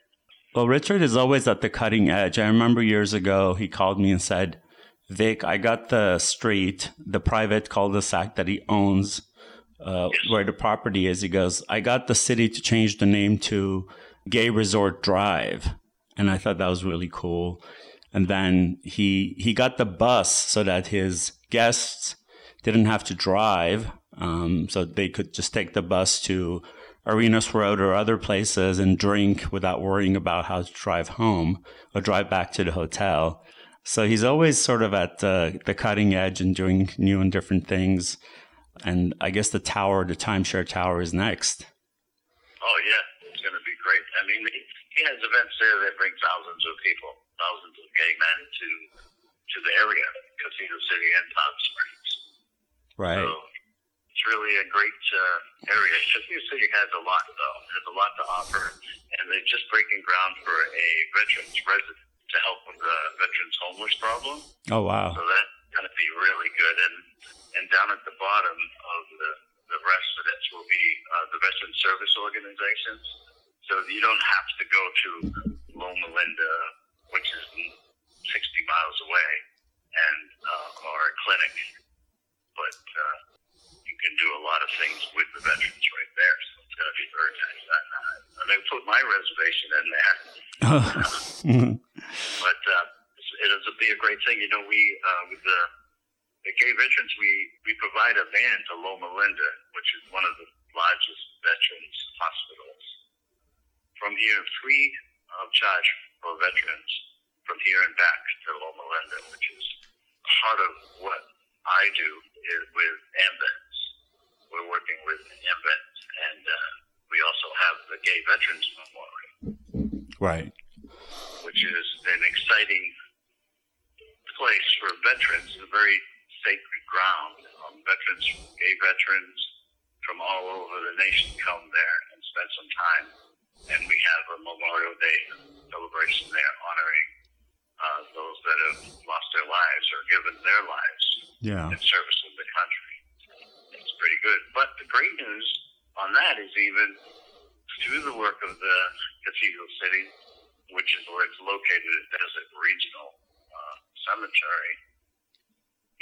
Well, Richard is always at the cutting edge. I remember years ago, he called me and said, Vic, I got the street, the private cul-de-sac that he owns, uh, where the property is. He goes, I got the city to change the name to Gay Resort Drive. And I thought that was really cool. And then he he got the bus so that his guests didn't have to drive, um, so they could just take the bus to Arenas Road or other places and drink without worrying about how to drive home or drive back to the hotel. So he's always sort of at the, the cutting edge and doing new and different things. And I guess the tower, the timeshare tower, is next. Oh yeah, it's going to be great. I mean, he has events there that bring thousands of people, thousands of gay men to to the area, Cathedral City and Palm Springs. Right. So it's really a great uh, area. Cathedral City has a lot, though. Has a lot to offer, and they're just breaking ground for a veterans resident to help with the veterans homeless problem. Oh wow. So that's going to be really good. And and down at the bottom of the the residents will be uh, the veteran service organizations. So you don't have to go to Loma Linda, which is 60 miles away, and uh, or a clinic, but uh, you can do a lot of things with the veterans right there. So it's going to be very nice. And, uh, and they put my reservation in there. [LAUGHS] but uh, it'll be a great thing. You know, we uh, with the the gay veterans, we we provide a van to Loma Linda, which is one of the largest veterans hospitals. From here, free of charge for veterans from here and back to Loma Linda, which is part of what I do is with AMVETS. We're working with AMVETS, and uh, we also have the Gay Veterans Memorial right. which is an exciting place for veterans, a very sacred ground. Um, veterans, gay veterans from all over the nation come there and spend some time. And we have a Memorial Day celebration there honoring uh, those that have lost their lives or given their lives Yeah. in service of the country. It's pretty good. But the great news on that is even through the work of the Cathedral City, which is where it's located at Desert Regional uh, Cemetery,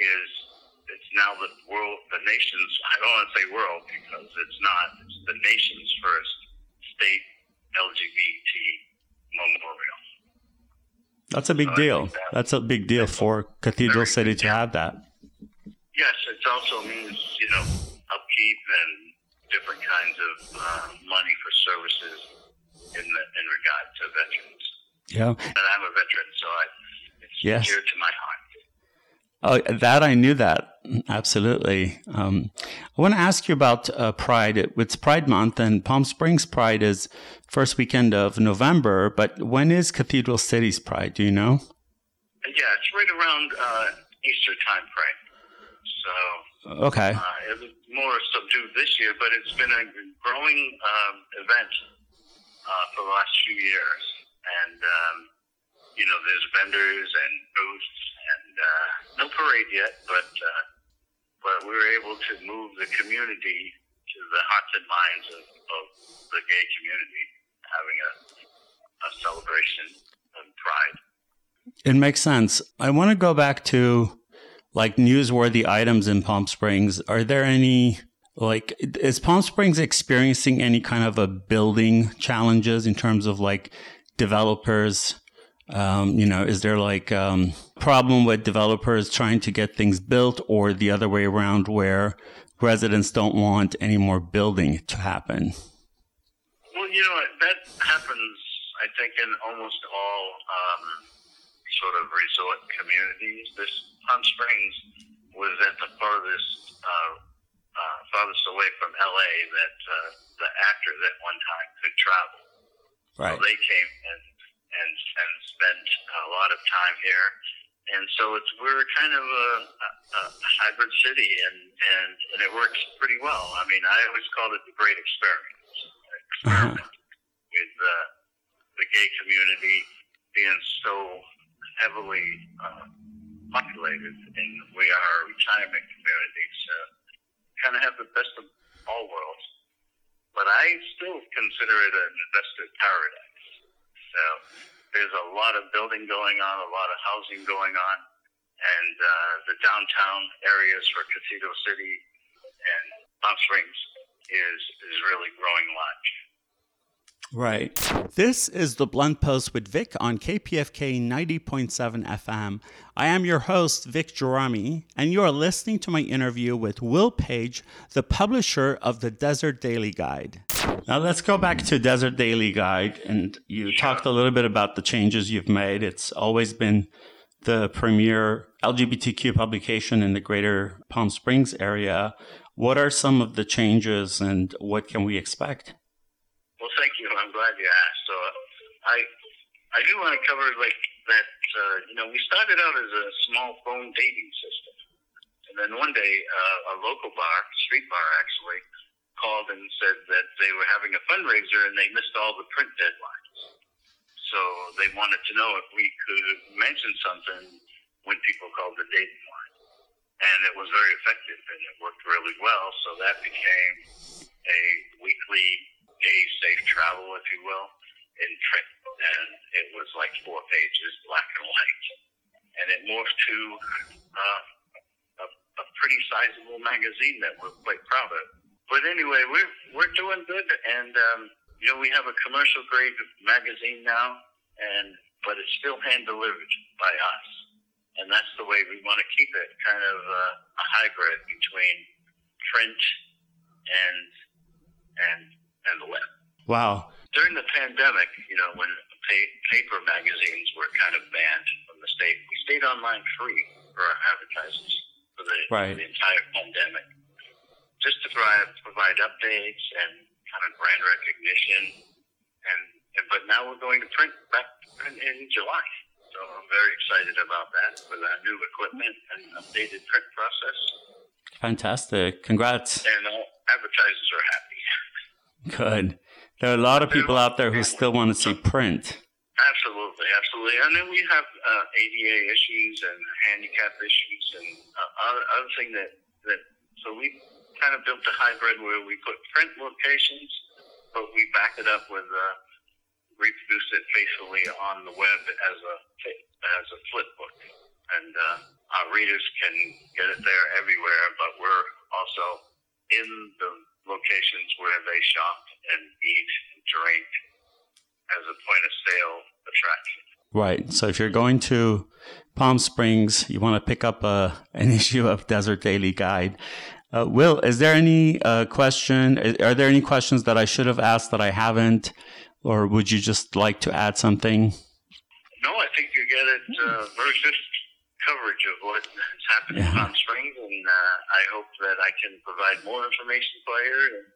is it's now the world, the nation's, I don't want to say world because it's not, it's the nation's first state LGBT memorial. That's a big deal. That's a big deal for Cathedral City to have that. Yes, it also means, you know, upkeep and different kinds of uh, money for services in, the, in regard to veterans. Yeah. And I'm a veteran, so I, it's Yes. dear to my heart. Oh, that I knew that absolutely. Um, I want to ask you about uh, Pride. It, it's Pride Month, and Palm Springs Pride is first weekend of November. But when is Cathedral City's Pride? Do you know? Yeah, it's right around uh, Easter time frame. So Okay. uh, it was more subdued this year, but it's been a growing um, event uh, for the last few years. And, um, you know, there's vendors and booths and uh, no parade yet, but, uh, but we were able to move the community to the hearts and minds of, of the gay community, having a, a celebration of pride. It makes sense. I want to go back to like newsworthy items in Palm Springs. Are there any like is Palm Springs experiencing any kind of a building challenges in terms of like developers? Um, you know, is there like um, problem with developers trying to get things built, or the other way around, where residents don't want any more building to happen? You know that happens. I think in almost all um, sort of resort communities. This Palm Springs was at the farthest uh, uh, farthest away from LA that uh, the actors at one time could travel. Right. So they came and and and spent a lot of time here, and so it's we're kind of a, a, hybrid city, and and and it works pretty well. I mean, I always called it the great experience. Experiment with uh, the gay community being so heavily uh, populated, and we are a retirement community, so kind of have the best of all worlds. But I still consider it an investor paradise. So there's a lot of building going on, a lot of housing going on, and uh, the downtown areas for Cathedral City and Palm Springs is is really growing large. Right. This is the Blunt Post with Vic on KPFK 90.7 FM. I am your host, Vic Gerami, and you are listening to my interview with Will Paige, the publisher of the Desert Daily Guide. Now let's go back to Desert Daily Guide, and you talked a little bit about the changes you've made. It's always been the premier LGBTQ publication in the greater Palm Springs area. What are some of the changes and what can we expect? Well, thank you. Glad you asked. So, I I do want to cover like that. Uh, you know, we started out as a small phone dating system, and then one day uh, a local bar, street bar actually, called and said that they were having a fundraiser and they missed all the print deadlines. So they wanted to know if we could mention something when people called the dating line, and it was very effective and it worked really well. So that became a weekly gay safe travel, if you will, in print. And it was like four pages, black and white. And it morphed to uh, a, a pretty sizable magazine that we're quite proud of. But anyway, we're, we're doing good. And, um, you know, we have a commercial grade magazine now, and but it's still hand delivered by us. And that's the way we want to keep it, kind of uh, a hybrid between print and and and the web. Wow. During the pandemic, you know, when pa- paper magazines were kind of banned from the state, we stayed online free for our advertisers for the, right. the entire pandemic, just to provide, provide updates and kind of brand recognition. And, and but now we're going to print back in, in July. So I'm very excited about that with our new equipment and updated print process. Fantastic. Congrats. And all advertisers are happy. [LAUGHS] Good. There are a lot of people out there who still want to see print. Absolutely, absolutely. And then we have uh, ADA issues and handicap issues and uh, other, other thing that, that, so we kind of built a hybrid where we put print locations, but we back it up with, uh, reproduce it faithfully on the web as a, as a flip book. And, uh, our readers can get it there everywhere, but we're also in the locations where they shop and eat and drink as a point of sale attraction. Right. So if you're going to Palm Springs, you want to pick up a, [LAUGHS] an issue of Desert Daily Guide. Uh, Will, is there any uh, question? Are there any questions that I should have asked that I haven't, or would you just like to add something? No, I think you get it uh, very good coverage of what has happened yeah. in Palm Springs, and uh, I hope that I can provide more information for you. And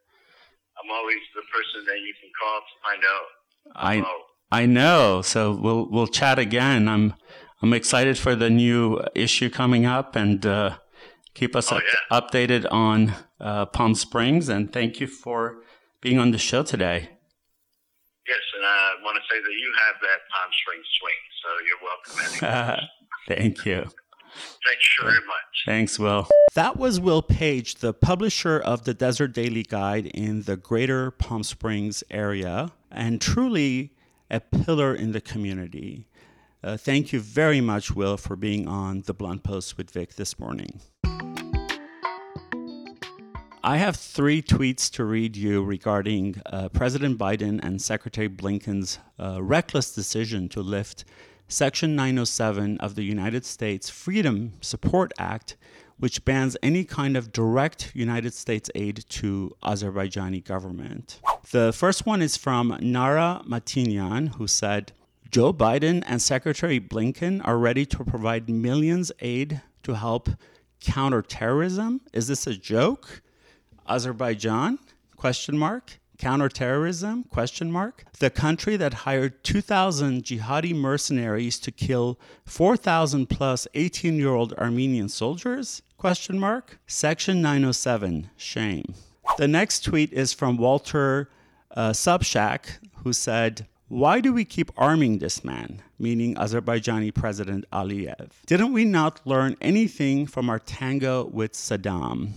I'm always the person that you can call to find out. I I know. So we'll we'll chat again. I'm I'm excited for the new issue coming up, and uh, keep us oh, up, yeah. updated on uh, Palm Springs. And thank you for being on the show today. Yes, and I want to say that you have that Palm Springs swing, so you're welcome. [LAUGHS] Thank you. Thanks very much. Thanks, Will. That was Will Paige, the publisher of the Desert Daily Guide in the greater Palm Springs area, and truly a pillar in the community. Uh, thank you very much, Will, for being on the Blunt Post with Vic this morning. I have three tweets to read you regarding uh, President Biden and Secretary Blinken's uh, reckless decision to lift Section 907 of the United States Freedom Support Act, which bans any kind of direct United States aid to Azerbaijani government. The first one is from Nara Matinyan, who said, Joe Biden and Secretary Blinken are ready to provide millions aid to help counter terrorism. Is this a joke? Azerbaijan? Question mark. Counterterrorism? Question mark. The country that hired 2,000 jihadi mercenaries to kill 4,000 plus 18-year-old Armenian soldiers? Question mark. Section 907. Shame. The next tweet is from Walter uh, Subshak, who said, why do we keep arming this man, meaning Azerbaijani President Aliyev? Didn't we not learn anything from our tango with Saddam?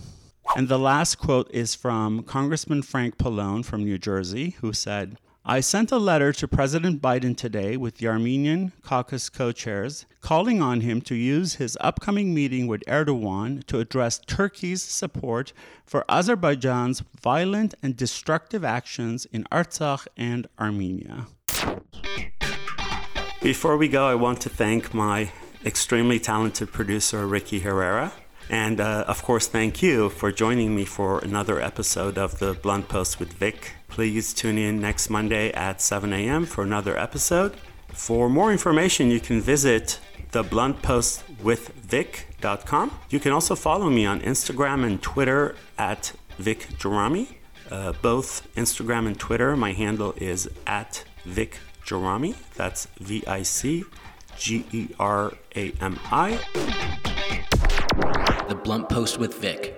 And the last quote is from Congressman Frank Pallone from New Jersey, who said, I sent a letter to President Biden today with the Armenian caucus co chairs calling on him to use his upcoming meeting with Erdogan to address Turkey's support for Azerbaijan's violent and destructive actions in Artsakh and Armenia. Before we go, I want to thank my extremely talented producer, Ricky Herrera. And uh, of course, thank you for joining me for another episode of the Blunt Post with Vic. Please tune in next Monday at 7 a.m. for another episode. For more information, you can visit thebluntpostwithvic.com. You can also follow me on Instagram and Twitter at Vic Gerami. Uh, both Instagram and Twitter, my handle is at Vic Gerami. That's V I C G E R A M I. The Blunt Post with Vic.